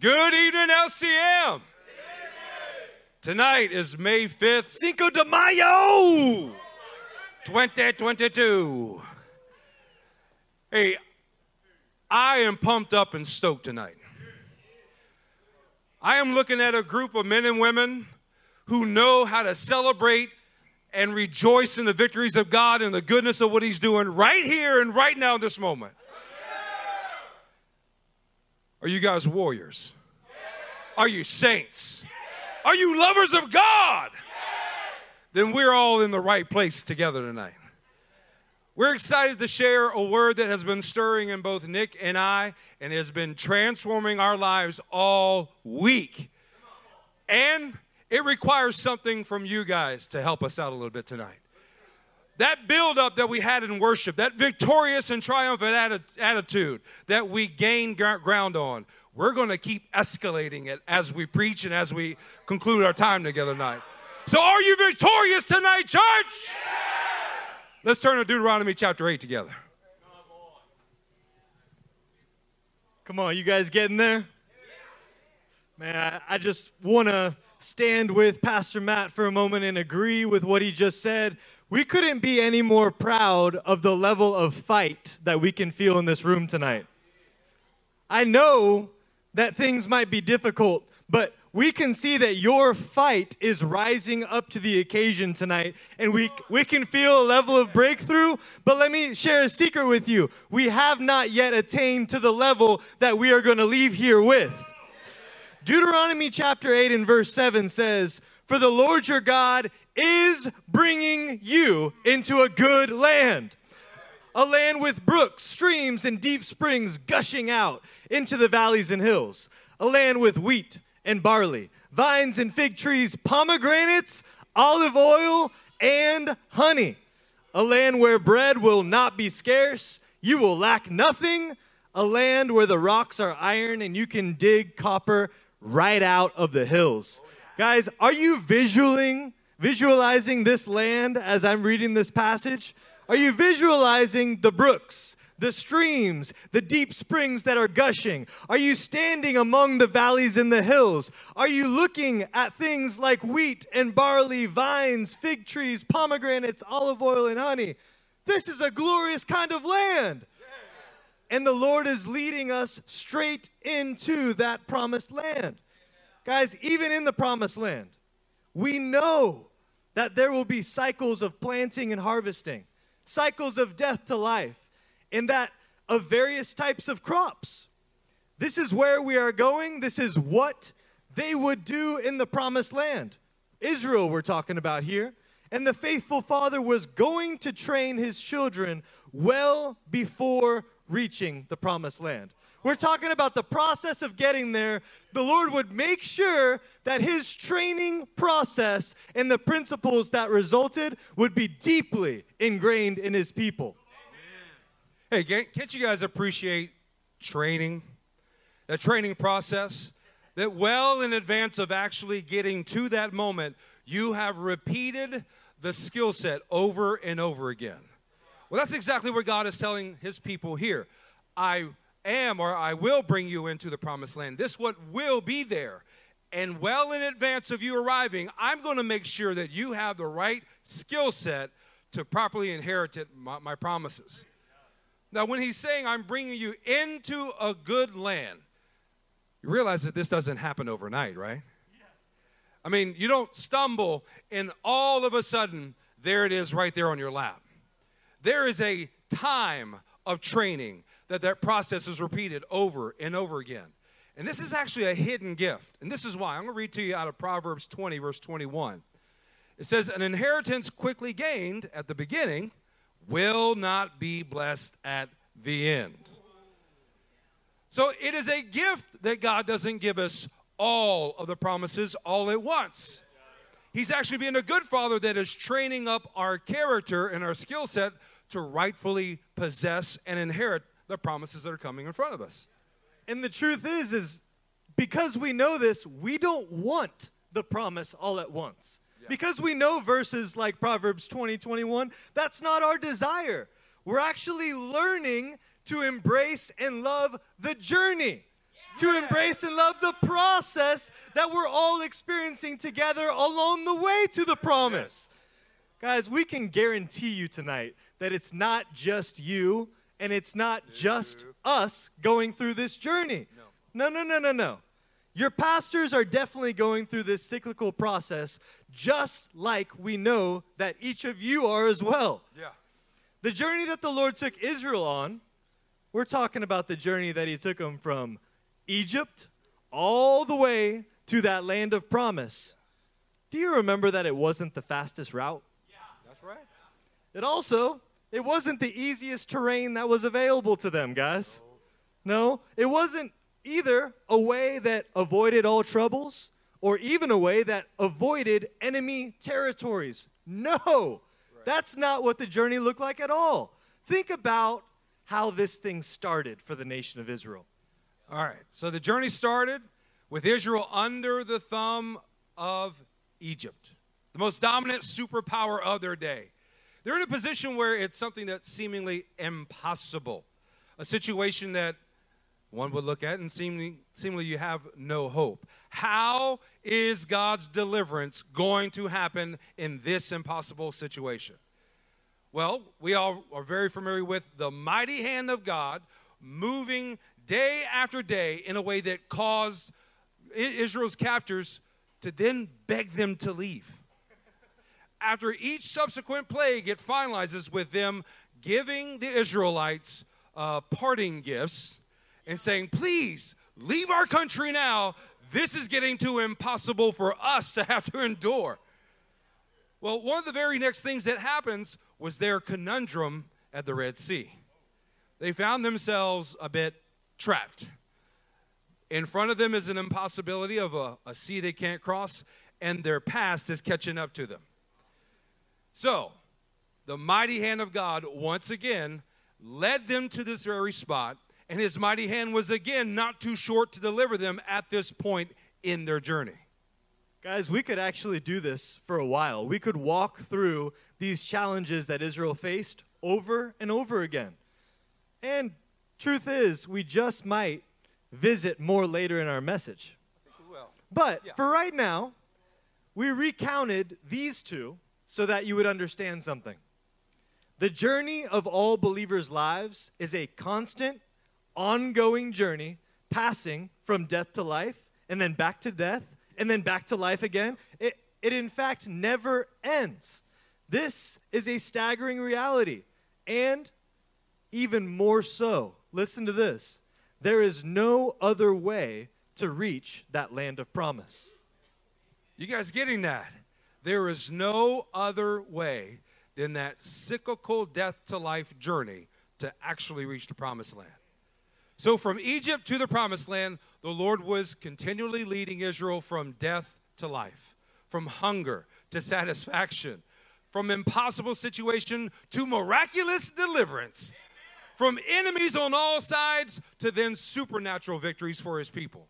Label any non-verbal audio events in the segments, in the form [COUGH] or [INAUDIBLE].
Good evening, LCM. Tonight is May 5th, Cinco de Mayo! 2022. Hey, I am pumped up and stoked tonight. I am looking at a group of men and women who know how to celebrate and rejoice in the victories of God and the goodness of what He's doing right here and right now in this moment. Are you guys warriors? Are you saints? Are you lovers of God? Then we're all in the right place together tonight. We're excited to share a word that has been stirring in both Nick and I and has been transforming our lives all week. And it requires something from you guys to help us out a little bit tonight. That buildup that we had in worship, that victorious and triumphant atti- attitude that we gained gr- ground on, we're going to keep escalating it as we preach and as we conclude our time together tonight. So, are you victorious tonight, church? Let's turn to Deuteronomy chapter 8 together. Come on, you guys getting there? Man, I, I just want to stand with Pastor Matt for a moment and agree with what he just said. We couldn't be any more proud of the level of fight that we can feel in this room tonight. I know that things might be difficult, but we can see that your fight is rising up to the occasion tonight, and we, we can feel a level of breakthrough. But let me share a secret with you. We have not yet attained to the level that we are going to leave here with. Deuteronomy chapter 8 and verse 7 says, For the Lord your God is bringing you into a good land, a land with brooks, streams, and deep springs gushing out into the valleys and hills, a land with wheat and barley, vines and fig trees, pomegranates, olive oil, and honey, a land where bread will not be scarce, you will lack nothing, a land where the rocks are iron and you can dig copper right out of the hills. Guys, are you visualing visualizing this land as I'm reading this passage? Are you visualizing the brooks, the streams, the deep springs that are gushing? Are you standing among the valleys and the hills? Are you looking at things like wheat and barley, vines, fig trees, pomegranates, olive oil, and honey? This is a glorious kind of land. And the Lord is leading us straight into that promised land. Guys, even in the promised land, we know that there will be cycles of planting and harvesting, cycles of death to life, and that of various types of crops. This is where we are going. This is what they would do in the promised land. Israel, we're talking about here. And the faithful father was going to train his children well before reaching the promised land. We're talking about the process of getting there. The Lord would make sure that his training process and the principles that resulted would be deeply ingrained in his people. Hey, can't you guys appreciate training? That training process? That well in advance of actually getting to that moment, you have repeated the skill set over and over again. Well, that's exactly what God is telling his people here. I am or I will bring you into the promised land. This what will be there. And well in advance of you arriving, I'm going to make sure that you have the right skill set to properly inherit it, my, my promises. Now, when he's saying, I'm bringing you into a good land, you realize that this doesn't happen overnight, right? I mean, you don't stumble and all of a sudden, there it is right there on your lap. There is a time of training that that process is repeated over and over again. And this is actually a hidden gift. And this is why. I'm going to read to you out of Proverbs 20, verse 21. It says, An inheritance quickly gained at the beginning will not be blessed at the end. So it is a gift that God doesn't give us all of the promises all at once. He's actually being a good father that is training up our character and our skill set to rightfully possess and inherit the promises that are coming in front of us. And the truth is is because we know this, we don't want the promise all at once. Because we know verses like Proverbs 20, 21, that's not our desire. We're actually learning to embrace and love the journey. to embrace and love the process that we're all experiencing together along the way to the promise. Guys, we can guarantee you tonight that it's not just you and it's not just us going through this journey. No, no, no, no, no. Your pastors are definitely going through this cyclical process, just like we know that each of you are as well. Yeah. The journey that the Lord took Israel on, we're talking about the journey that He took them from Egypt all the way to that land of promise. Do you remember that it wasn't the fastest route? Yeah, that's right. It also, it wasn't the easiest terrain that was available to them, guys. No, it wasn't either a way that avoided all troubles or even a way that avoided enemy territories. No, that's not what the journey looked like at all. Think about how this thing started for the nation of Israel. All right. So the journey started with Israel under the thumb of Egypt, the most dominant superpower of their day. They're in a position where it's something that's seemingly impossible, a situation that one would look at and seemingly, seemingly you have no hope. How is God's deliverance going to happen in this impossible situation? Well, we all are very familiar with the mighty hand of God moving day after day in a way that caused Israel's captors to then beg them to leave. After each subsequent plague, it finalizes with them giving the Israelites uh, parting gifts and saying, Please leave our country now. This is getting too impossible for us to have to endure. Well, one of the very next things that happens was their conundrum at the Red Sea. They found themselves a bit trapped. In front of them is an impossibility of a, a sea they can't cross, and their past is catching up to them. So, the mighty hand of God once again led them to this very spot, and his mighty hand was again not too short to deliver them at this point in their journey. Guys, we could actually do this for a while. We could walk through these challenges that Israel faced over and over again. And truth is, we just might visit more later in our message. But Yeah. for right now, we recounted these two so that you would understand something. The journey of all believers' lives is a constant, ongoing journey passing from death to life and then back to death and then back to life again. It, it in fact never ends. This is a staggering reality. And even more so, listen to this there is no other way to reach that land of promise. You guys getting that? There is no other way than that cyclical death to life journey to actually reach the promised land. So, from Egypt to the promised land, the Lord was continually leading Israel from death to life, from hunger to satisfaction, from impossible situation to miraculous deliverance, from enemies on all sides to then supernatural victories for his people.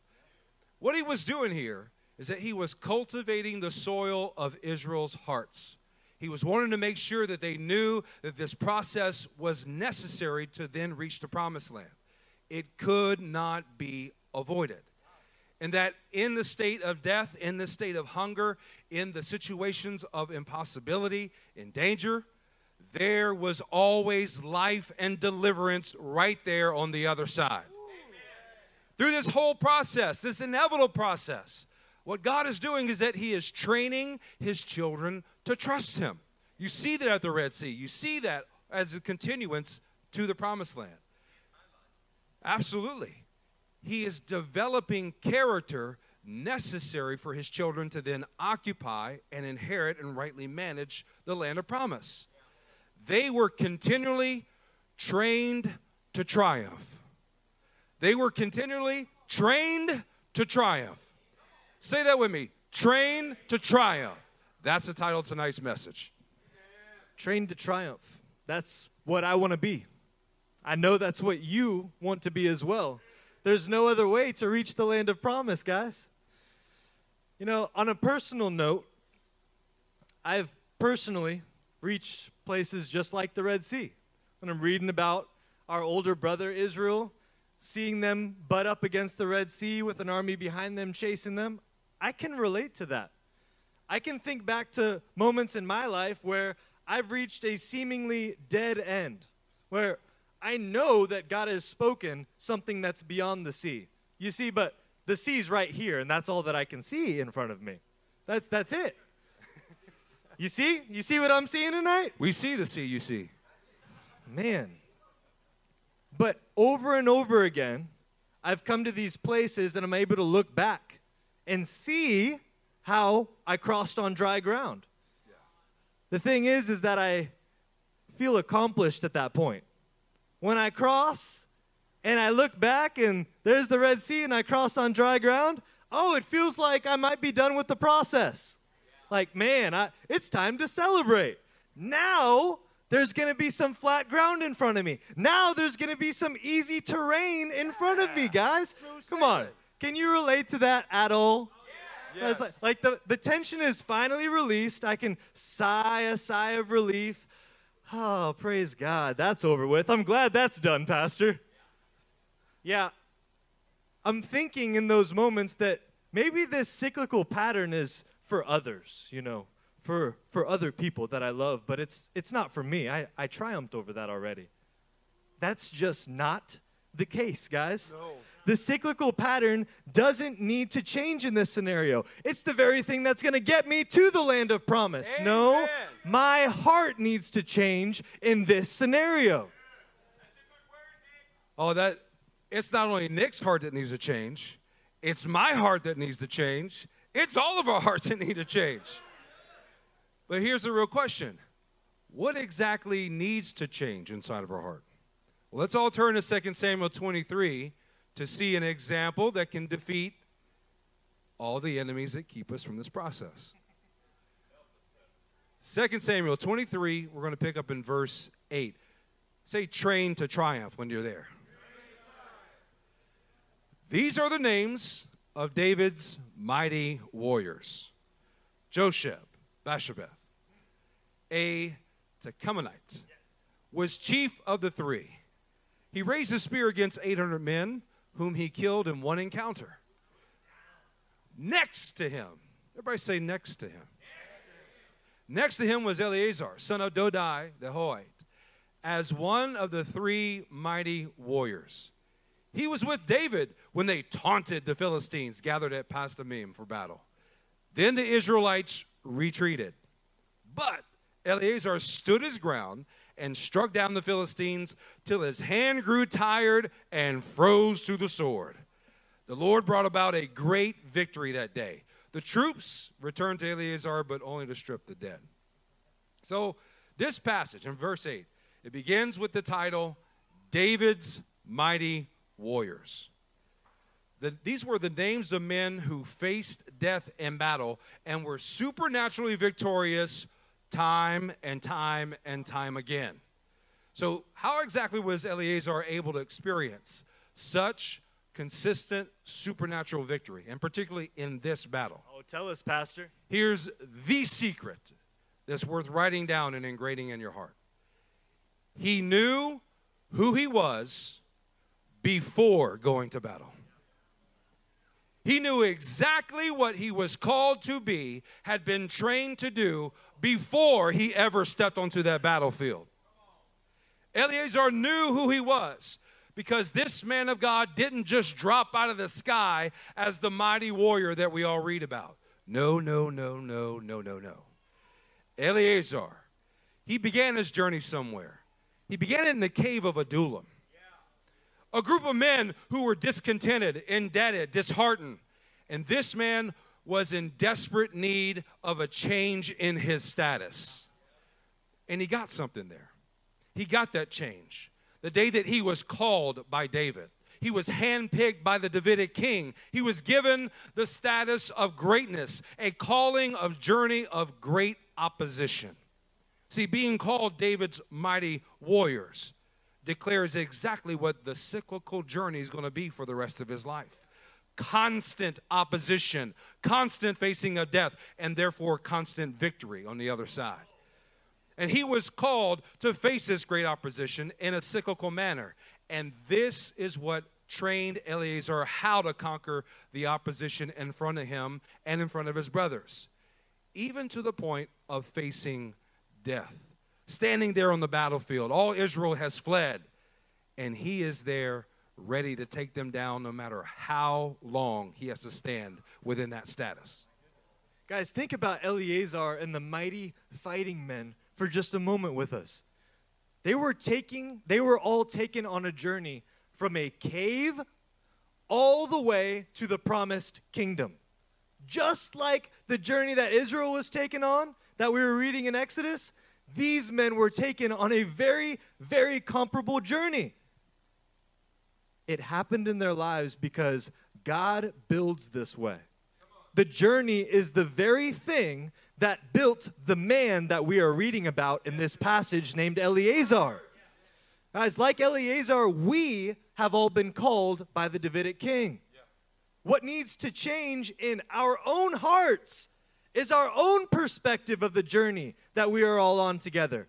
What he was doing here is that he was cultivating the soil of Israel's hearts. He was wanting to make sure that they knew that this process was necessary to then reach the promised land. It could not be avoided. And that in the state of death, in the state of hunger, in the situations of impossibility, in danger, there was always life and deliverance right there on the other side through this whole process, this inevitable process, what God is doing is that He is training His children to trust Him. You see that at the Red Sea. You see that as a continuance to the promised land. Absolutely. He is developing character necessary for His children to then occupy and inherit and rightly manage the land of promise. They were continually trained to triumph. They were continually trained to triumph. Say that with me train to triumph. That's the title of tonight's message. Trained to triumph. That's what I want to be. I know that's what you want to be as well. There's no other way to reach the land of promise, guys. You know, on a personal note, I've personally reached places just like the Red Sea. When I'm reading about our older brother Israel, seeing them butt up against the Red Sea with an army behind them chasing them, I can relate to that. I can think back to moments in my life where I've reached a seemingly dead end, where I know that God has spoken something that's beyond the sea. You see, but the sea's right here, and that's all that I can see in front of me. That's, that's it. [LAUGHS] you see? You see what I'm seeing tonight? We see the sea you see. Man. But over and over again, I've come to these places and I'm able to look back and see how I crossed on dry ground. Yeah. The thing is, is that I feel accomplished at that point. When I cross and I look back and there's the Red Sea and I cross on dry ground, oh, it feels like I might be done with the process. Like, man, I, it's time to celebrate. Now there's going to be some flat ground in front of me. Now there's going to be some easy terrain in front of me, guys. Come on. Can you relate to that at all? Yes. Like, like the, the tension is finally released. I can sigh a sigh of relief. Oh, praise God. That's over with. I'm glad that's done, Pastor. Yeah. I'm thinking in those moments that maybe this cyclical pattern is for others, you know, for, for other people that I love, but it's, it's not for me. I, I triumphed over that already. That's just not the case, guys. No. The cyclical pattern doesn't need to change in this scenario. It's the very thing that's going to get me to the land of promise. Amen. No, my heart needs to change in this scenario. Oh, that it's not only Nick's heart that needs to change, it's my heart that needs to change. It's all of our [LAUGHS] hearts that need to change. But here's the real question What exactly needs to change inside of our heart? Well, let's all turn to 2 Samuel 23 to see an example that can defeat all the enemies that keep us from this process. 2 Samuel 23, we're going to pick up in verse 8. Say train to triumph when you're there. These are the names of David's mighty warriors Josheb, Basshebeth, a Tahkemonite, was chief of the three. He raised his spear against 800 men whom he killed in one encounter. Next to him, everybody say next to him. Next to him was Eleazar, son of Dodai the Hoite, as one of the three mighty warriors. He was with David when they taunted the Philistines gathered at Pasdamim for battle. Then the Israelites retreated. But Eleazar stood his ground and struck down the Philistines till his hand grew tired and froze to the sword. The Lord brought about a great victory that day. The troops returned to Eleazar, but only to strip the dead. So, this passage in verse 8, it begins with the title David's Mighty Warriors. The, these were the names of men who faced death in battle and were supernaturally victorious time and time and time again. So, how exactly was Eleazar able to experience such consistent supernatural victory, and particularly in this battle? Oh, tell us, Pastor. Here's the secret that's worth writing down and engraving in your heart. He knew who he was before going to battle. He knew exactly what he was called to be, had been trained to do before he ever stepped onto that battlefield. Eleazar knew who he was because this man of God didn't just drop out of the sky as the mighty warrior that we all read about. No, no, no, no, no, no, no. Eleazar, he began his journey somewhere. He began in the cave of Adullam. A group of men who were discontented, indebted, disheartened. And this man was in desperate need of a change in his status. And he got something there. He got that change. The day that he was called by David, he was handpicked by the Davidic king. He was given the status of greatness, a calling of journey of great opposition. See, being called David's mighty warriors declares exactly what the cyclical journey is going to be for the rest of his life constant opposition, constant facing of death, and therefore constant victory on the other side. And he was called to face this great opposition in a cyclical manner. And this is what trained Eleazar how to conquer the opposition in front of him and in front of his brothers, even to the point of facing death. Standing there on the battlefield, all Israel has fled, and he is there ready to take them down no matter how long he has to stand within that status. Guys, think about Eleazar and the mighty fighting men for just a moment with us. They were taking, they were all taken on a journey from a cave all the way to the promised kingdom. Just like the journey that Israel was taken on, that we were reading in Exodus, these men were taken on a very, very comparable journey. It happened in their lives because God builds this way. The journey is the very thing that built the man that we are reading about in this passage named Eleazar. Guys, like Eleazar, we have all been called by the Davidic king. What needs to change in our own hearts is our own perspective of the journey that we are all on together.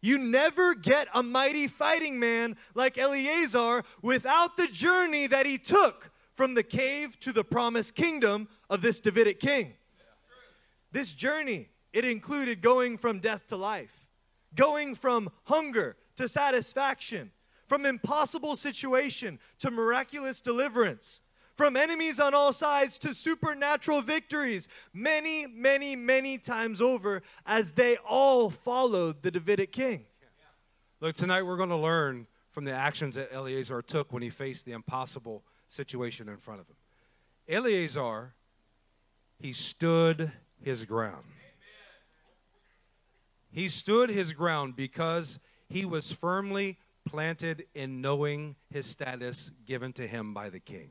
You never get a mighty fighting man like Eleazar without the journey that he took from the cave to the promised kingdom of this Davidic king. This journey, it included going from death to life, going from hunger to satisfaction, from impossible situation to miraculous deliverance, from enemies on all sides to supernatural victories, many, many, many times over, as they all followed the Davidic king. Look, tonight we're going to learn from the actions that Eleazar took when he faced the impossible situation in front of him. Eleazar, he stood his ground. He stood his ground because he was firmly planted in knowing his status given to him by the king.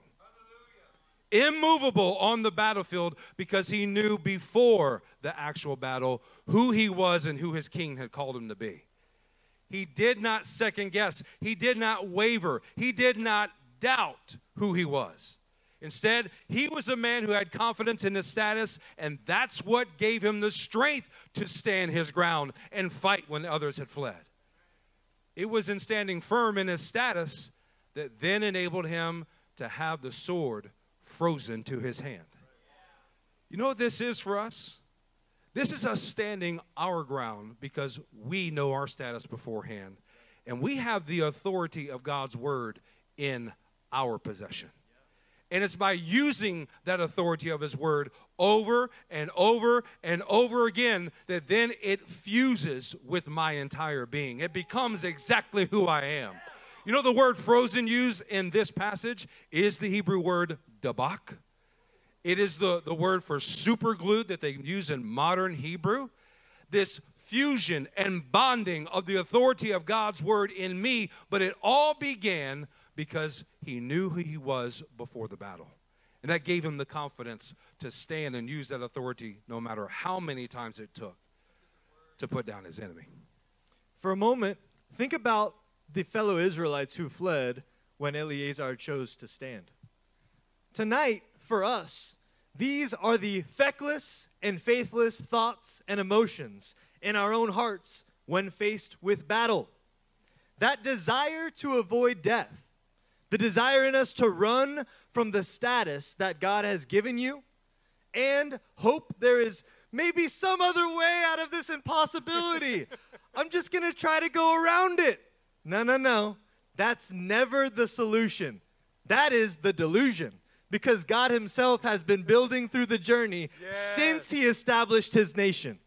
Immovable on the battlefield because he knew before the actual battle who he was and who his king had called him to be. He did not second guess, he did not waver, he did not doubt who he was. Instead, he was a man who had confidence in his status, and that's what gave him the strength to stand his ground and fight when others had fled. It was in standing firm in his status that then enabled him to have the sword frozen to his hand. You know what this is for us? This is us standing our ground because we know our status beforehand, and we have the authority of God's word in our possession. And it's by using that authority of His Word over and over and over again that then it fuses with my entire being. It becomes exactly who I am. You know, the word frozen used in this passage is the Hebrew word dabak. It is the, the word for superglued that they use in modern Hebrew. This fusion and bonding of the authority of God's word in me, but it all began because he knew who he was before the battle. And that gave him the confidence to stand and use that authority no matter how many times it took to put down his enemy. For a moment, think about the fellow Israelites who fled when Eleazar chose to stand. Tonight, for us, these are the feckless and faithless thoughts and emotions in our own hearts when faced with battle. That desire to avoid death, the desire in us to run from the status that God has given you and hope there is maybe some other way out of this impossibility. [LAUGHS] I'm just going to try to go around it. No, no, no. That's never the solution. That is the delusion because God Himself has been building through the journey yes. since He established His nation.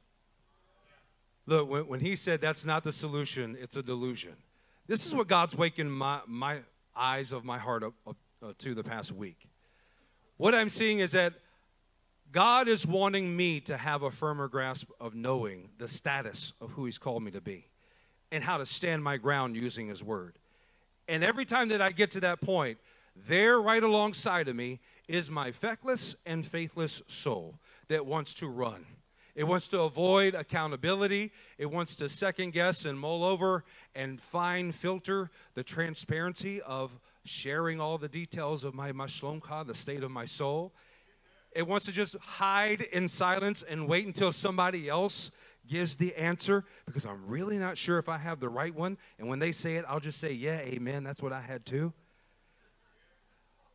Look, when, when He said that's not the solution, it's a delusion. This is what God's waking my, my, eyes of my heart up, up, uh, to the past week. What I'm seeing is that God is wanting me to have a firmer grasp of knowing the status of who He's called me to be and how to stand my ground using His Word. And every time that I get to that point, there right alongside of me is my feckless and faithless soul that wants to run. It wants to avoid accountability. It wants to second guess and mull over and fine filter the transparency of sharing all the details of my mashlomka, the state of my soul. It wants to just hide in silence and wait until somebody else gives the answer because I'm really not sure if I have the right one. And when they say it, I'll just say, Yeah, amen. That's what I had too.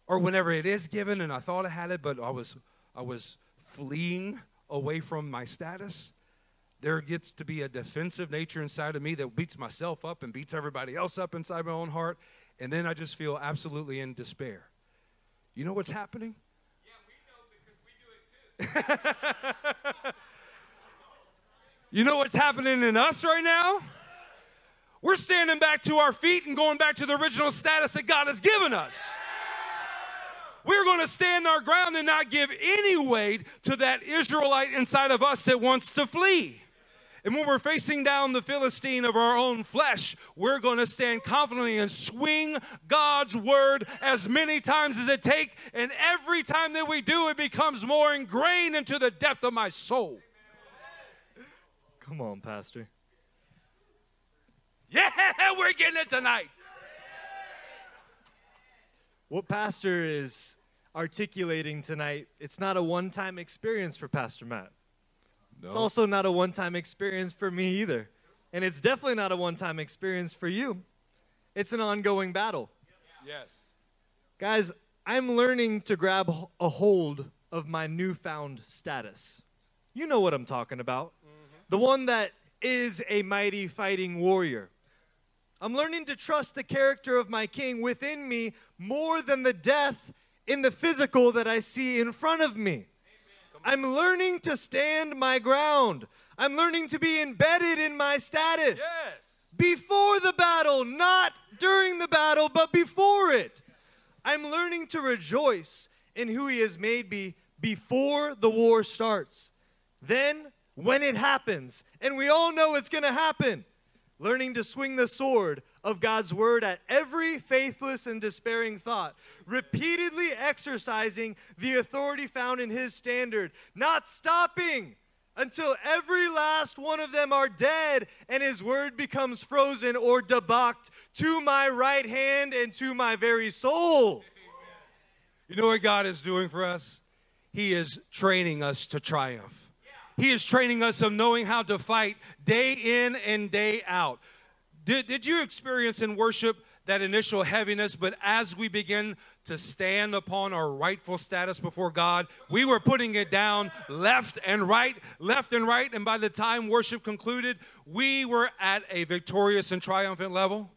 or whenever it is given and I thought I had it, but I was, I was fleeing away from my status, there gets to be a defensive nature inside of me that beats myself up and beats everybody else up inside my own heart. And then I just feel absolutely in despair. You know what's happening? Yeah, we know because we do it too. [LAUGHS] you know what's happening in us right now? We're standing back to our feet and going back to the original status that God has given us. We're going to stand our ground and not give any weight to that Israelite inside of us that wants to flee. And when we're facing down the Philistine of our own flesh, we're going to stand confidently and swing God's word as many times as it takes. And every time that we do, it becomes more ingrained into the depth of my soul. Come on, Pastor. Yeah, we're getting it tonight. What Pastor is articulating tonight, it's not a one time experience for Pastor Matt. No. It's also not a one time experience for me either. And it's definitely not a one time experience for you. It's an ongoing battle. Yes. Guys, I'm learning to grab a hold of my newfound status. You know what I'm talking about. Mm-hmm. The one that is a mighty fighting warrior. I'm learning to trust the character of my king within me more than the death in the physical that I see in front of me. I'm learning to stand my ground. I'm learning to be embedded in my status. Yes. Before the battle, not during the battle, but before it. I'm learning to rejoice in who He has made me before the war starts. Then, when it happens, and we all know it's going to happen, learning to swing the sword of God's word at every faithless and despairing thought, repeatedly exercising the authority found in his standard, not stopping until every last one of them are dead and his word becomes frozen or dabak to my right hand and to my very soul. You know what God is doing for us? He is training us to triumph. He is training us of knowing how to fight day in and day out. Did, did you experience in worship that initial heaviness, but as we begin to stand upon our rightful status before God, we were putting it down left and right, left and right, and by the time worship concluded, we were at a victorious and triumphant level?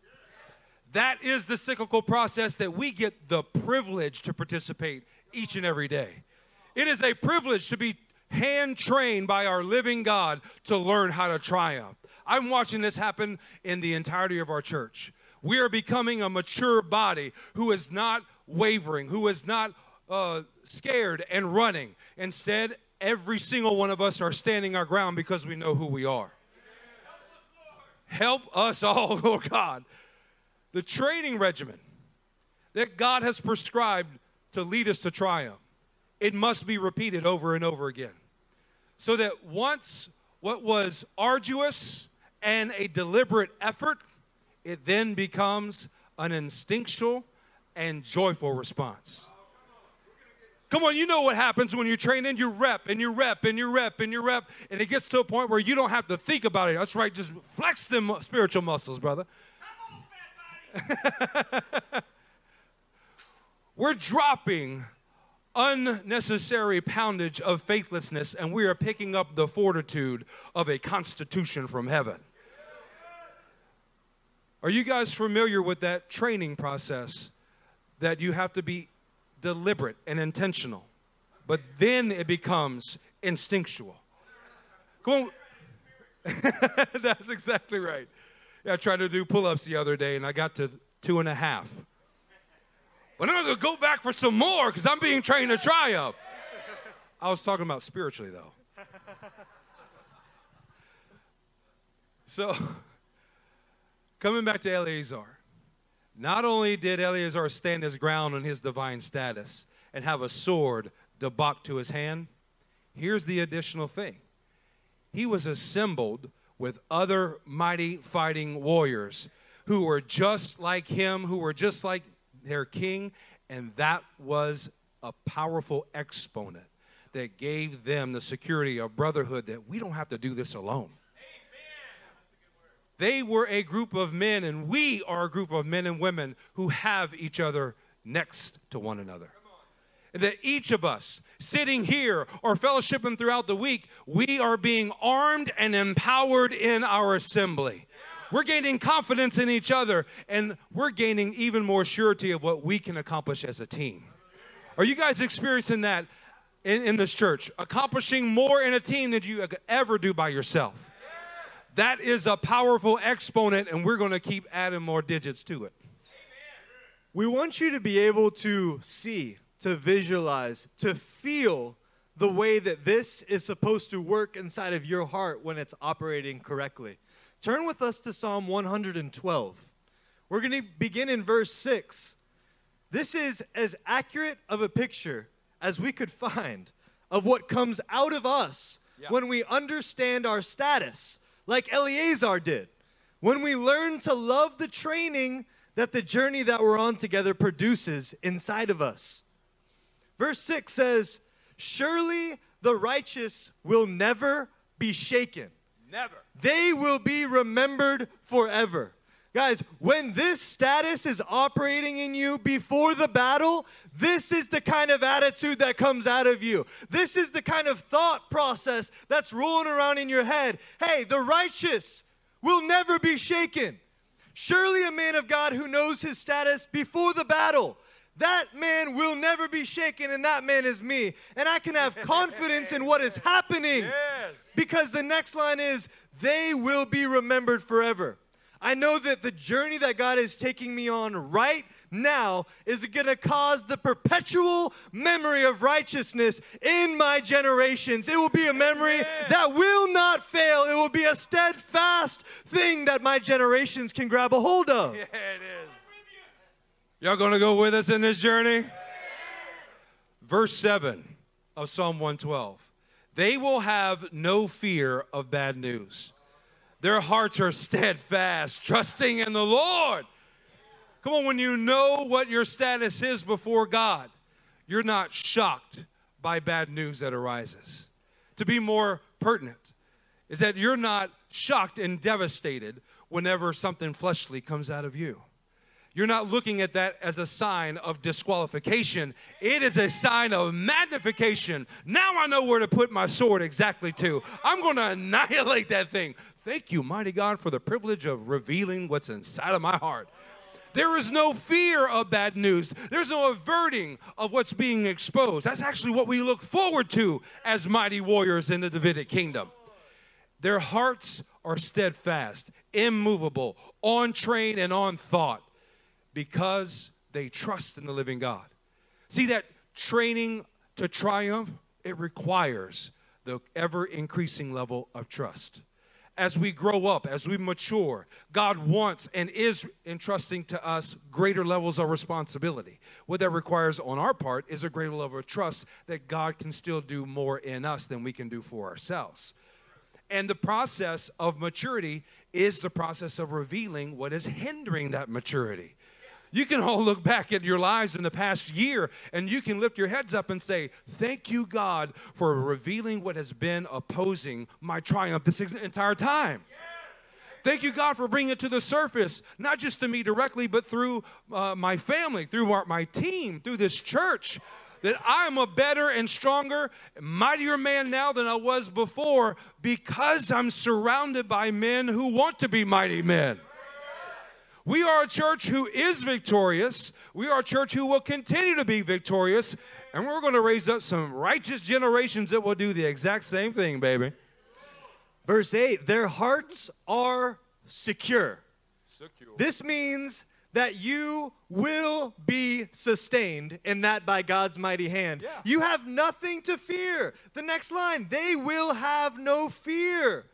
That is the cyclical process that we get the privilege to participate each and every day. It is a privilege to be hand trained by our living God to learn how to triumph. I'm watching this happen in the entirety of our church. We are becoming a mature body who is not wavering, who is not uh, scared and running. Instead, every single one of us are standing our ground because we know who we are. Help us all, [LAUGHS] Lord God. The training regimen that God has prescribed to lead us to triumph it must be repeated over and over again. So that once what was arduous and a deliberate effort, it then becomes an instinctual and joyful response. Come on, you know what happens when you're training. You rep and you rep and you rep and you rep, and it gets to a point where you don't have to think about it. That's right, just flex them spiritual muscles, brother. [LAUGHS] We're dropping unnecessary poundage of faithlessness, and we are picking up the fortitude of a constitution from heaven. Are you guys familiar with that training process that you have to be deliberate and intentional, but then it becomes instinctual? Come on. [LAUGHS] That's exactly right. Yeah, I tried to do pull ups the other day and I got to two and a half. But I'm going to go back for some more because I'm being trained to triumph. I was talking about spiritually, though. [LAUGHS] So, coming back to Eleazar, not only did Eleazar stand his ground on his divine status and have a sword dabak to his hand, here's the additional thing he was assembled with other mighty fighting warriors who were just like him, who were just like their king, and that was a powerful exponent that gave them the security of brotherhood that we don't have to do this alone. They were a group of men, and we are a group of men and women who have each other next to one another. That each of us sitting here or fellowshipping throughout the week, we are being armed and empowered in our assembly. We're gaining confidence in each other and we're gaining even more surety of what we can accomplish as a team. Are you guys experiencing that in, in this church? Accomplishing more in a team than you ever do by yourself. That is a powerful exponent, and we're going to keep adding more digits to it. We want you to be able to see, to visualize, to feel the way that this is supposed to work inside of your heart when it's operating correctly. Turn with us to Psalm 112. We're going to begin in verse 6. This is as accurate of a picture as we could find of what comes out of us yeah. when we understand our status, like Eleazar did. When we learn to love the training that the journey that we're on together produces inside of us. Verse 6 says, Surely the righteous will never be shaken. Never. They will be remembered forever. Guys, when this status is operating in you before the battle, this is the kind of attitude that comes out of you. This is the kind of thought process that's rolling around in your head. Hey, the righteous will never be shaken. Surely a man of God who knows his status before the battle. That man will never be shaken, and that man is me. And I can have confidence in what is happening. Yes. Because the next line is, they will be remembered forever. I know that the journey that God is taking me on right now is going to cause the perpetual memory of righteousness in my generations. It will be a memory that will not fail. It will be a steadfast thing that my generations can grab a hold of. Yeah, it is. Y'all going to go with us in this journey? Verse 7 of Psalm 112. They will have no fear of bad news. Their hearts are [LAUGHS] steadfast, trusting in the Lord. Come on, when you know what your status is before God, you're not shocked by bad news that arises. To be more pertinent, is that you're not shocked and devastated whenever something fleshly comes out of you. You're not looking at that as a sign of disqualification. It is a sign of magnification. Now I know where to put my sword exactly to. I'm going to annihilate that thing. Thank you, mighty God, for the privilege of revealing what's inside of my heart. There is no fear of bad news. There's no averting of what's being exposed. That's actually what we look forward to as mighty warriors in the Davidic kingdom. Their hearts are steadfast, immovable, on train and on thought because they trust in the living God. See that training to triumph, it requires the ever increasing level of trust. As we grow up, as we mature, God wants and is entrusting to us greater levels of responsibility. What that requires on our part is a greater level of trust that God can still do more in us than we can do for ourselves. And the process of maturity is the process of revealing what is hindering that maturity. You can all look back at your lives in the past year and you can lift your heads up and say, Thank you, God, for revealing what has been opposing my triumph this entire time. Thank you, God, for bringing it to the surface, not just to me directly, but through uh, my family, through our, my team, through this church. That I'm a better and stronger, mightier man now than I was before because I'm surrounded by men who want to be mighty men. We are a church who is victorious. We are a church who will continue to be victorious. And we're going to raise up some righteous generations that will do the exact same thing, baby. Verse 8 Their hearts are secure. secure. This means that you will be sustained in that by God's mighty hand. Yeah. You have nothing to fear. The next line, they will have no fear.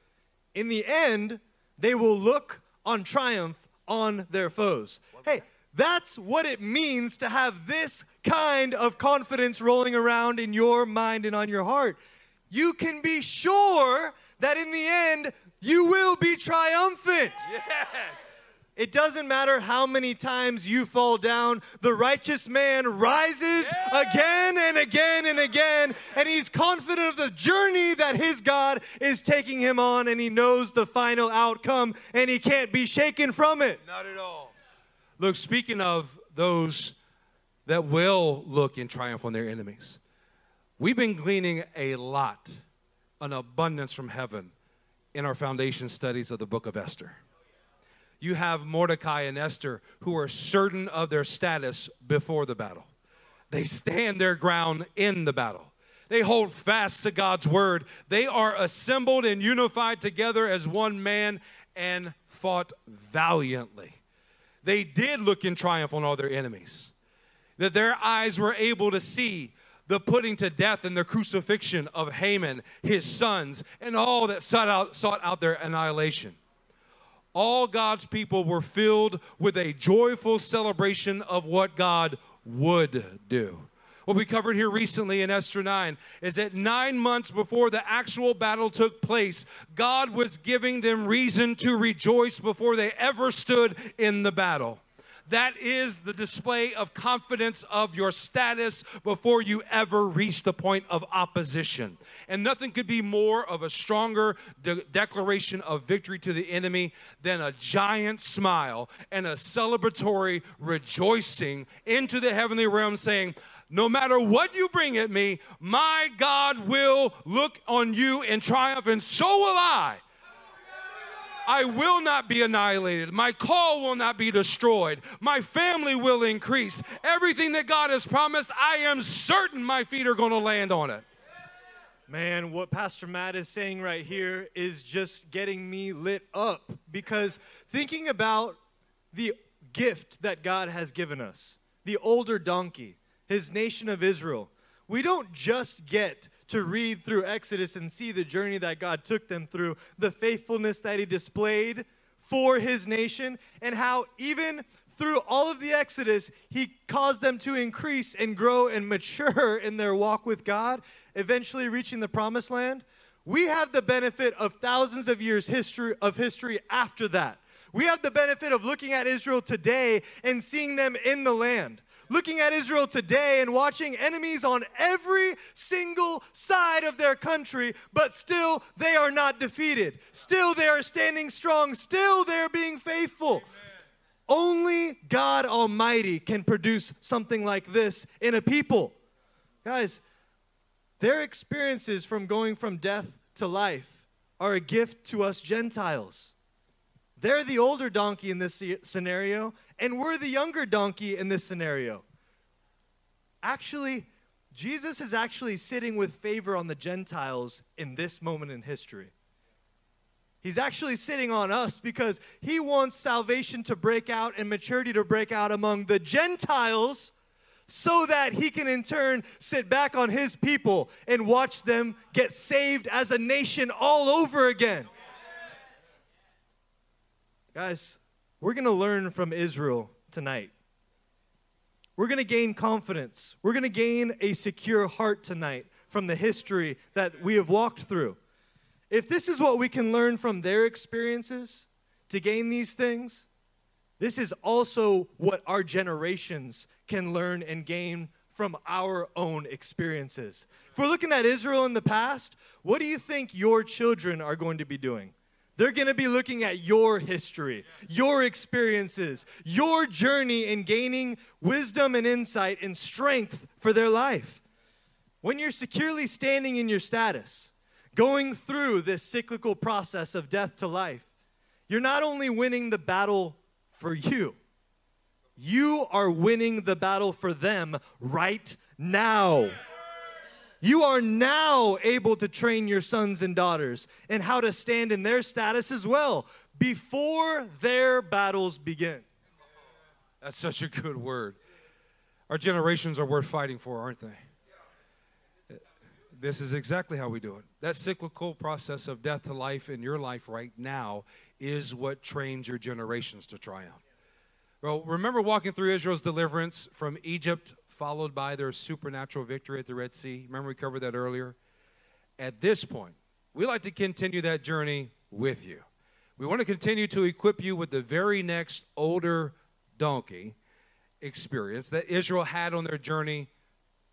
In the end, they will look on triumph on their foes. Hey, that's what it means to have this kind of confidence rolling around in your mind and on your heart. You can be sure that in the end, you will be triumphant. Yes. It doesn't matter how many times you fall down, the righteous man rises yeah. again and again and again, and he's confident of the journey that his God is taking him on, and he knows the final outcome, and he can't be shaken from it. Not at all. Look, speaking of those that will look in triumph on their enemies. We've been gleaning a lot, an abundance from heaven in our foundation studies of the book of Esther. You have Mordecai and Esther who are certain of their status before the battle. They stand their ground in the battle. They hold fast to God's word. They are assembled and unified together as one man and fought valiantly. They did look in triumph on all their enemies. That their eyes were able to see the putting to death and the crucifixion of Haman, his sons, and all that sought out, sought out their annihilation. All God's people were filled with a joyful celebration of what God would do. What we covered here recently in Esther 9 is that nine months before the actual battle took place, God was giving them reason to rejoice before they ever stood in the battle. That is the display of confidence of your status before you ever reach the point of opposition. And nothing could be more of a stronger de- declaration of victory to the enemy than a giant smile and a celebratory rejoicing into the heavenly realm saying, no matter what you bring at me, my God will look on you in triumph, and so will I. I will not be annihilated. My call will not be destroyed. My family will increase. Everything that God has promised, I am certain my feet are going to land on it. Man, what Pastor Matt is saying right here is just getting me lit up because thinking about the gift that God has given us, the older donkey, his nation of Israel, we don't just get to read through Exodus and see the journey that God took them through, the faithfulness that He displayed for His nation, and how even through all of the Exodus, He caused them to increase and grow and mature [LAUGHS] in their walk with God, eventually reaching the promised land. We have the benefit of thousands of years history of history after that. We have the benefit of looking at Israel today and seeing them in the land looking at Israel today and watching enemies on every single side of their country, but still they are not defeated. Still they are standing strong. Still they're being faithful. Amen. Only God Almighty can produce something like this in a people. Guys, their experiences from going from death to life are a gift to us Gentiles. They're the older donkey in this scenario, and we're the younger donkey in this scenario. Actually, Jesus is actually sitting with favor on the Gentiles in this moment in history. He's actually sitting on us because he wants salvation to break out and maturity to break out among the Gentiles so that he can in turn sit back on his people and watch them get saved as a nation all over again. Guys, we're going to learn from Israel tonight. We're going to gain confidence. We're going to gain a secure heart tonight from the history that we have walked through. If this is what we can learn from their experiences to gain these things, this is also what our generations can learn and gain from our own experiences. If we're looking at Israel in the past, what do you think your children are going to be doing? They're going to be looking at your history, your experiences, your journey in gaining wisdom and insight and strength for their life. When you're securely standing in your status, going through this cyclical process of death to life, you're not only winning the battle for you, you are winning the battle for them right now. You are now able to train your sons and daughters and how to stand in their status as well before their battles begin. That's such a good word. Our generations are worth fighting for, aren't they? This is exactly how we do it. That cyclical process of death to life in your life right now is what trains your generations to triumph. Well, remember walking through Israel's deliverance from Egypt followed by their supernatural victory at the Red Sea. Remember, we covered that earlier? At this point, we like to continue that journey with you. We want to continue to equip you with the very next older donkey experience that Israel had on their journey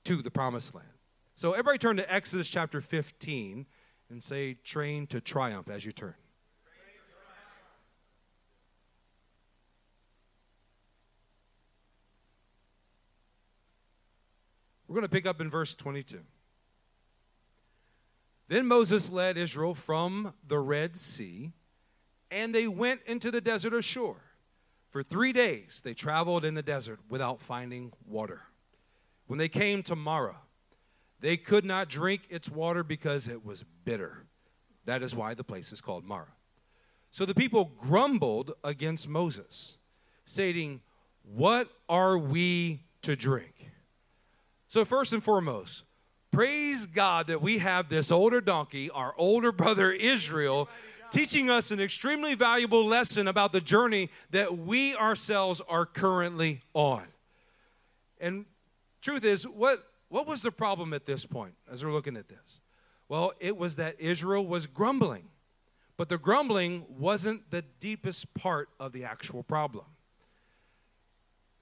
to the promised land. So, everybody turn to Exodus chapter 15 and say, Train to triumph as you turn. We're going to pick up in verse 22. Then Moses led Israel from the Red Sea, and they went into the desert Shur. For three days they traveled in the desert without finding water. When they came to Marah, they could not drink its water because it was bitter. That is why the place is called Marah. So the people grumbled against Moses, stating, What are we to drink? So, first and foremost, praise God that we have this older donkey, our older brother Israel, teaching us an extremely valuable lesson about the journey that we ourselves are currently on. And truth is, what, what was the problem at this point as we're looking at this? Well, it was that Israel was grumbling. But the grumbling wasn't the deepest part of the actual problem.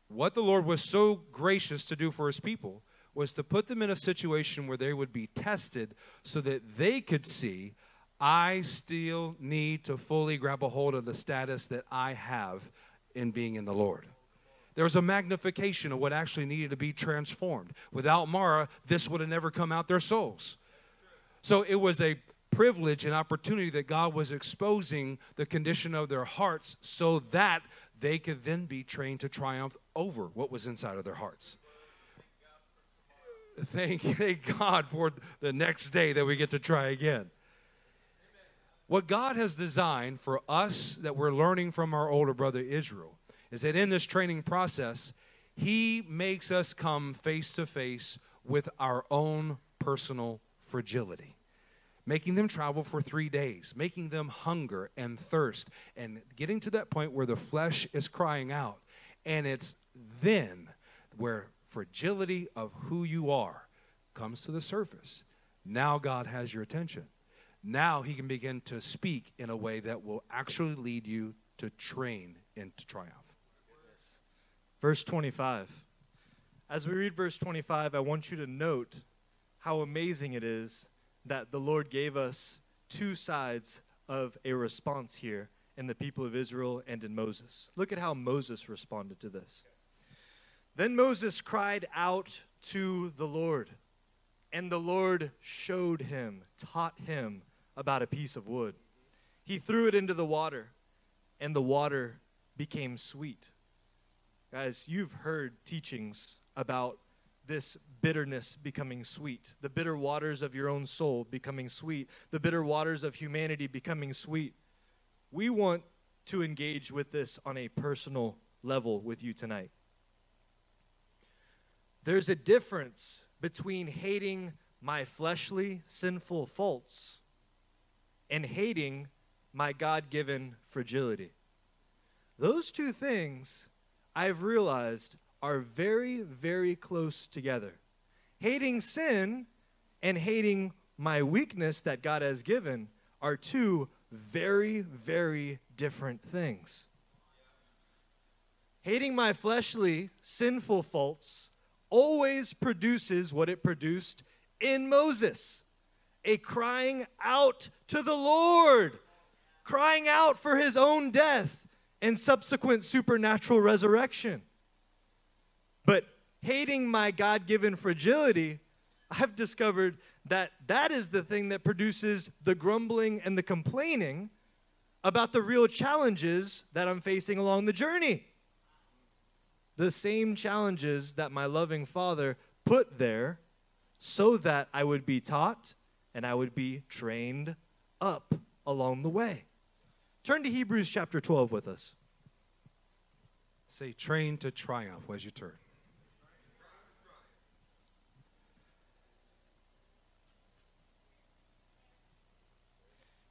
What the Lord was so gracious to do for his people was to put them in a situation where they would be tested so that they could see I still need to fully grab a hold of the status that I have in being in the Lord. There was a magnification of what actually needed to be transformed. Without Marah, this would have never come out their souls. So it was a privilege and opportunity that God was exposing the condition of their hearts so that they could then be trained to triumph over what was inside of their hearts thank, [LAUGHS] thank God for the next day that we get to try again. What God has designed for us that we're learning from our older brother Israel is that in this training process, He makes us come face to face with our own personal fragility, making them travel for three days, making them hunger and thirst, and getting to that point where the flesh is crying out. And it's then where fragility of who you are comes to the surface. Now God has your attention. Now he can begin to speak in a way that will actually lead you to train into triumph. Verse 25. As we read verse 25, I want you to note how amazing it is that the Lord gave us two sides of a response here in the people of Israel and in Moses. Look at how Moses responded to this. Then Moses cried out to the Lord, and the Lord showed him, taught him about a piece of wood. He threw it into the water, and the water became sweet. Guys, you've heard teachings about this bitterness becoming sweet, the bitter waters of your own soul becoming sweet, the bitter waters of humanity becoming sweet. We want to engage with this on a personal level with you tonight. There's a difference between hating my fleshly, sinful faults and hating my God given fragility. Those two things I've realized are very, very close together. Hating sin and hating my weakness that God has given are two very, very different things. Hating my fleshly, sinful faults always produces what it produced in Moses a crying out to the Lord, crying out for his own death and subsequent supernatural resurrection. But hating my God given fragility, I've discovered that that is the thing that produces the grumbling and the complaining about the real challenges that I'm facing along the journey the same challenges that my loving Father put there so that I would be taught and I would be trained up along the way. Turn to Hebrews chapter 12 with us. Say, train to triumph as you turn.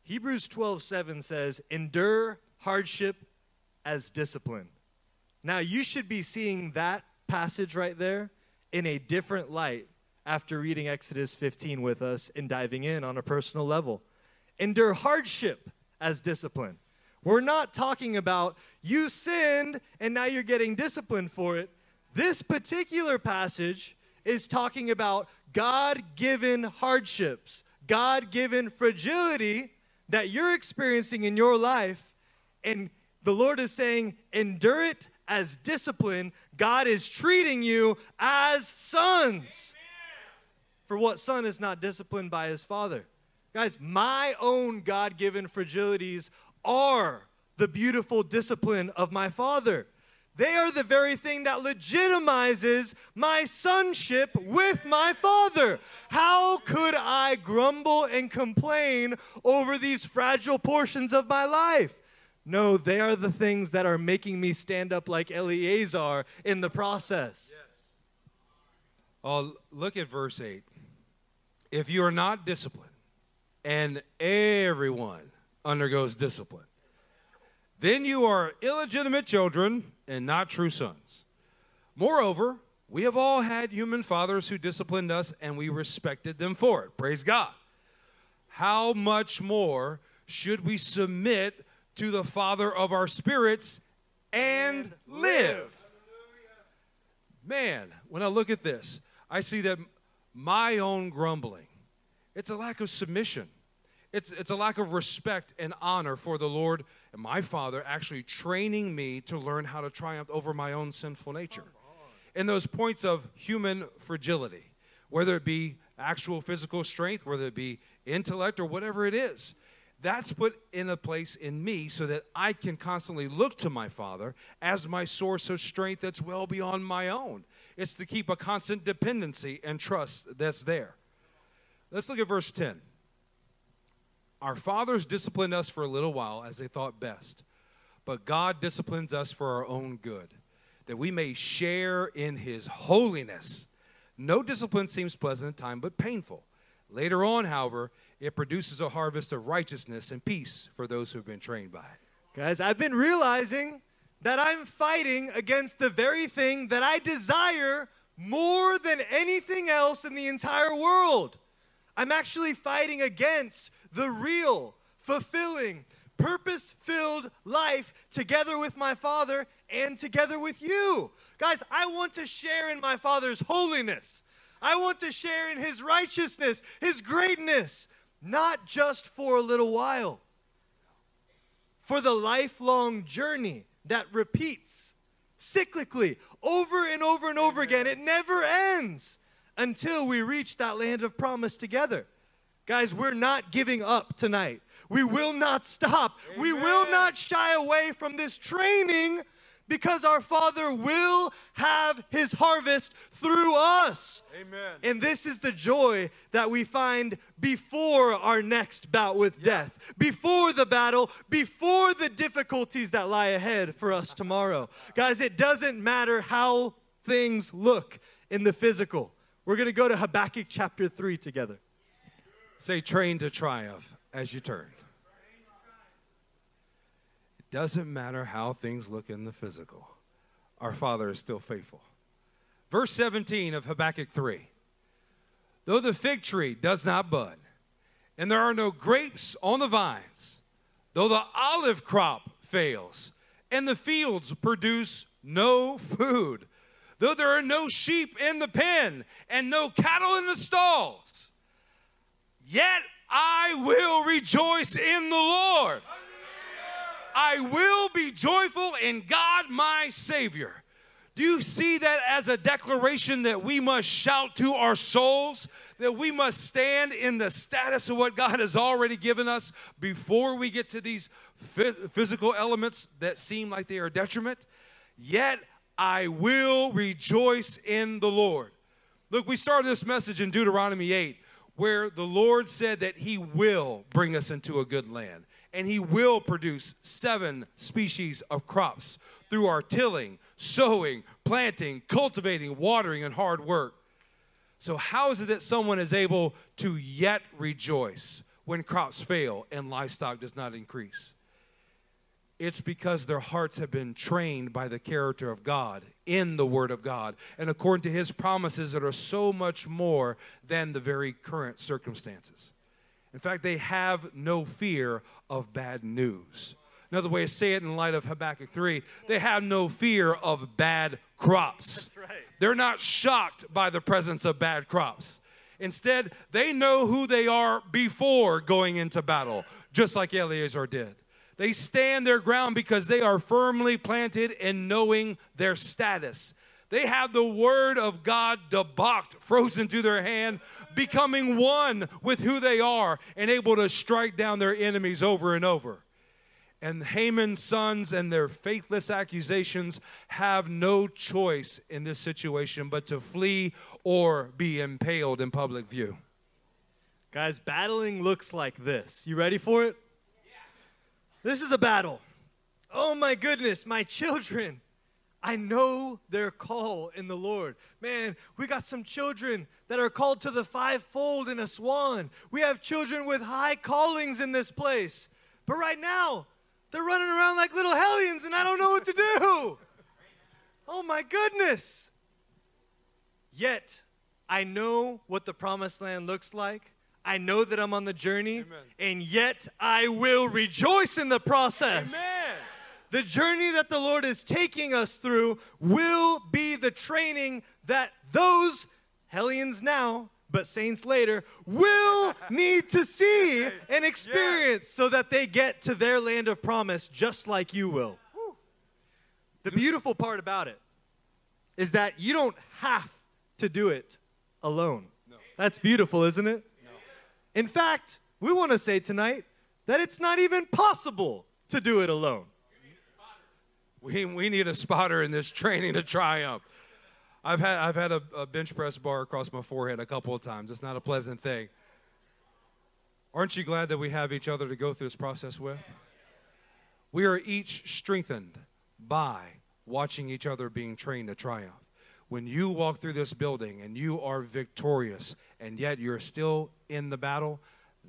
Hebrews 12 7 says, Endure hardship as discipline. Now, you should be seeing that passage right there in a different light after reading Exodus 15 with us and diving in on a personal level. Endure hardship as discipline. We're not talking about you sinned and now you're getting disciplined for it. This particular passage is talking about God given hardships, God given fragility that you're experiencing in your life. And the Lord is saying, endure it as discipline, God is treating you as sons. For what son is not disciplined by his father? Guys, my own God given fragilities are the beautiful discipline of my father. They are the very thing that legitimizes my sonship with my father. How could I grumble and complain over these fragile portions of my life? No, they are the things that are making me stand up like Eleazar in the process. Yes. Oh, look at verse 8. If you are not disciplined, and everyone undergoes discipline, then you are illegitimate children and not true sons. Moreover, we have all had human fathers who disciplined us, and we respected them for it. Praise God. How much more should we submit to the Father of our spirits and, live. Man, when I look at this, I see that my own grumbling, it's a lack of submission. It's, it's a lack of respect and honor for the Lord and my Father actually training me to learn how to triumph over my own sinful nature. In those points of human fragility, whether it be actual physical strength, whether it be intellect, or whatever it is that's put in a place in me so that I can constantly look to my Father as my source of strength that's well beyond my own. It's to keep a constant dependency and trust that's there. Let's look at verse 10. Our fathers disciplined us for a little while as they thought best, but God disciplines us for our own good, that we may share in his holiness. No discipline seems pleasant at the time, but painful. Later on, however, it produces a harvest of righteousness and peace for those who have been trained by it. Guys, I've been realizing that I'm fighting against the very thing that I desire more than anything else in the entire world. I'm actually fighting against the real, fulfilling, purpose filled life together with my Father and together with you. Guys, I want to share in my Father's holiness. I want to share in His righteousness, His greatness, not just for a little while, for the lifelong journey that repeats cyclically over and over and over again. It never ends until we reach that land of promise together. Guys, we're not giving up tonight. We will not stop. Amen. We will not shy away from this training because our Father will have his harvest through us. Amen. And this is the joy that we find before our next bout with yeah. death, before the battle, before the difficulties that lie ahead for us tomorrow. Guys, it doesn't matter how things look in the physical. We're going to go to Habakkuk chapter 3 together. Say, train to triumph as you turn. Doesn't matter how things look in the physical, our Father is still faithful. Verse 17 of Habakkuk 3 Though the fig tree does not bud, and there are no grapes on the vines, though the olive crop fails, and the fields produce no food, though there are no sheep in the pen, and no cattle in the stalls, yet I will rejoice in the Lord. I will be joyful in God my Savior. Do you see that as a declaration that we must shout to our souls? That we must stand in the status of what God has already given us before we get to these physical elements that seem like they are detriment? Yet I will rejoice in the Lord. Look, we started this message in Deuteronomy 8 where the Lord said that He will bring us into a good land and he will produce seven species of crops through our tilling, sowing, planting, cultivating, watering, and hard work. So, how is it that someone is able to yet rejoice when crops fail and livestock does not increase? It's because their hearts have been trained by the character of God in the Word of God and according to His promises that are so much more than the very current circumstances. In fact, they have no fear of bad news. Another way to say it in light of Habakkuk 3, they have no fear of bad crops. Right. They're not shocked by the presence of bad crops. Instead, they know who they are before going into battle, just like Eleazar did. They stand their ground because they are firmly planted in knowing their status. They have the word of God dabak, frozen to their hand, becoming one with who they are and able to strike down their enemies over and over. And Haman's sons and their faithless accusations have no choice in this situation but to flee or be impaled in public view. Guys, battling looks like this. You ready for it? Yeah. This is a battle. Oh my goodness, my [LAUGHS] children. I know their call in the Lord. Man, we got some children that are called to the fivefold in a swan. We have children with high callings in this place. But right now, they're running around like little hellions and I don't know what to do. [LAUGHS] Oh my goodness. Yet, I know what the promised land looks like. I know that I'm on the journey, Amen. and yet I will rejoice in the process. Amen. The journey that the Lord is taking us through will be the training that those hellions now, but saints later, will [LAUGHS] need to see and experience so that they get to their land of promise just like you will. The beautiful part about it is that you don't have to do it alone. No. That's beautiful, isn't it? In fact, we want to say tonight that it's not even possible to do it alone. We, we need a spotter in this training to triumph. I've had, I've had a, a bench press bar across my forehead a couple of times. It's not a pleasant thing. Aren't you glad that we have each other to go through this process with? We are each strengthened by watching each other being trained to triumph. When you walk through this building and you are victorious and yet you're still in the battle,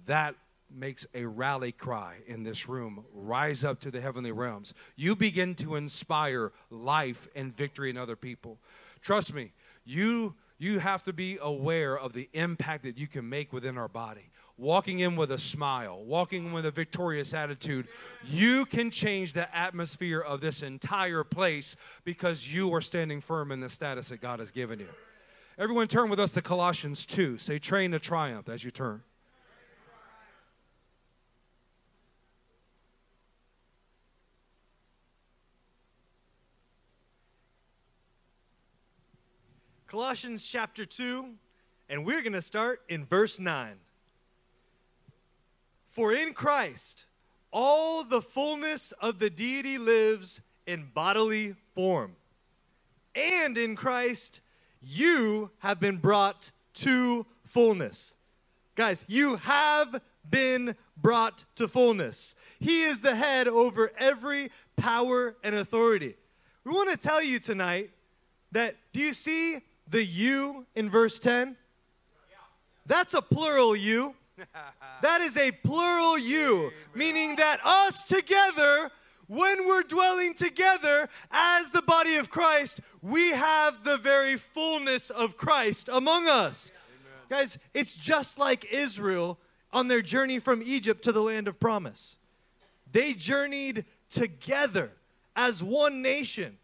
that makes a rally cry in this room rise up to the heavenly realms. You begin to inspire life and victory in other people. Trust me, you you have to be aware of the impact that you can make within our body. Walking in with a smile, walking in with a victorious attitude, you can change the atmosphere of this entire place because you are standing firm in the status that God has given you. Everyone turn with us to Colossians 2. Say, train to triumph as you turn. Colossians chapter 2, and we're going to start in verse 9. For in Christ, all the fullness of the deity lives in bodily form. And in Christ, you have been brought to fullness. Guys, you have been brought to fullness. He is the head over every power and authority. We want to tell you tonight that do you see the you in verse 10? That's a plural you. [LAUGHS] That is a plural you, meaning that us together, when we're dwelling together as the body of Christ, we have the very fullness of Christ among us. Guys, it's just like Israel on their journey from Egypt to the land of promise. They journeyed together as one nation.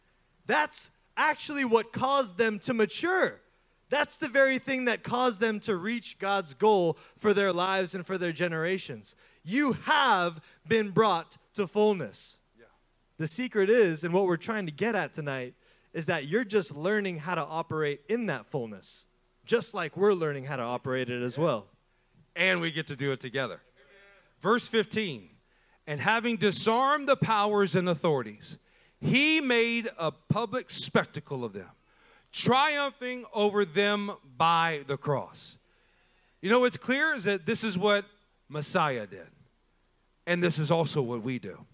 That's actually what caused them to mature. That's the very thing that caused them to reach God's goal for their lives and for their generations. You have been brought to fullness. Yeah. The secret is, and what we're trying to get at tonight, is that you're just learning how to operate in that fullness, just like we're learning how to operate it as well. and we get to do it together. Verse 15, and having disarmed the powers and authorities, he made a public spectacle of them, triumphing over them by the cross. You know what's clear is that this is what Messiah did, and this is also what we do.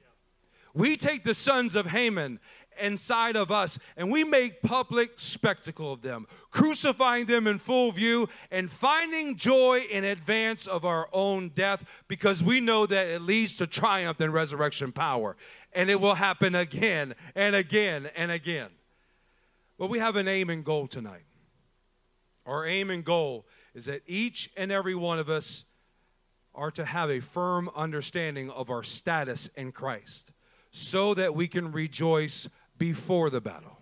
We take the sons of Haman inside of us and we make public spectacle of them, crucifying them in full view and finding joy in advance of our own death because we know that it leads to triumph and resurrection power. And it will happen again and again and again. But we have an aim and goal tonight. Our aim and goal is that each and every one of us are to have a firm understanding of our status in Christ so that we can rejoice before the battle,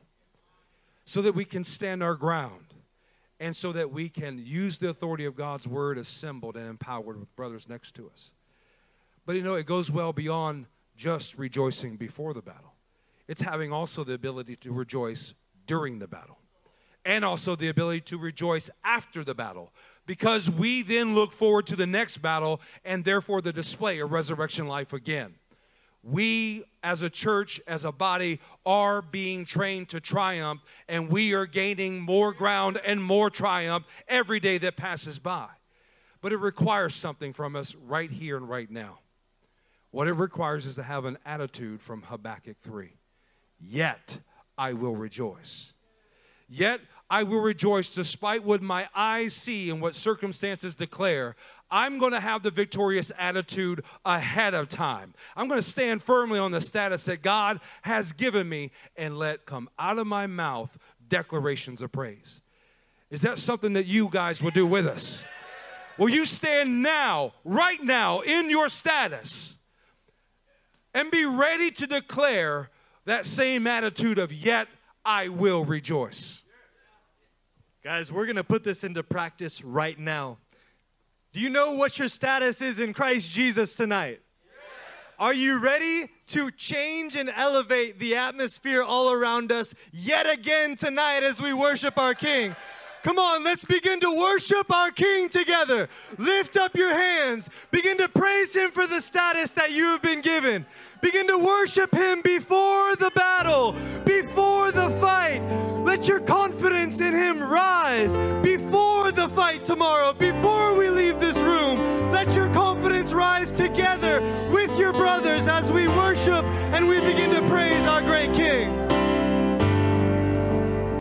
so that we can stand our ground, and so that we can use the authority of God's word assembled and empowered with brothers next to us. But you know, it goes well beyond just rejoicing before the battle, it's having also the ability to rejoice during the battle. and also the ability to rejoice after the battle because we then look forward to the next battle and therefore the display of resurrection life again. We, as a church, as a body, are being trained to triumph, and we are gaining more ground and more triumph every day that passes by. But it requires something from us right here and right now. What it requires is to have an attitude from Habakkuk 3. Yet I will rejoice. Yet I will rejoice despite what my eyes see and what circumstances declare. I'm going to have the victorious attitude ahead of time. I'm going to stand firmly on the status that God has given me and let come out of my mouth declarations of praise. Is that something that you guys will do with us? Will you stand now, right now, in your status and be ready to declare that same attitude of, yet I will rejoice? Guys, we're going to put this into practice right now. Do you know what your status is in Christ Jesus tonight? Are you ready to change and elevate the atmosphere all around us yet again tonight as we worship our King? Come on, let's begin to worship our King together. Lift up your hands. Begin to praise Him for the status that you have been given. Begin to worship Him before the battle, before the fight. Let your confidence in Him rise before the fight tomorrow, before we leave this room. Let your confidence rise together with your brothers as we worship and we begin to praise our great King.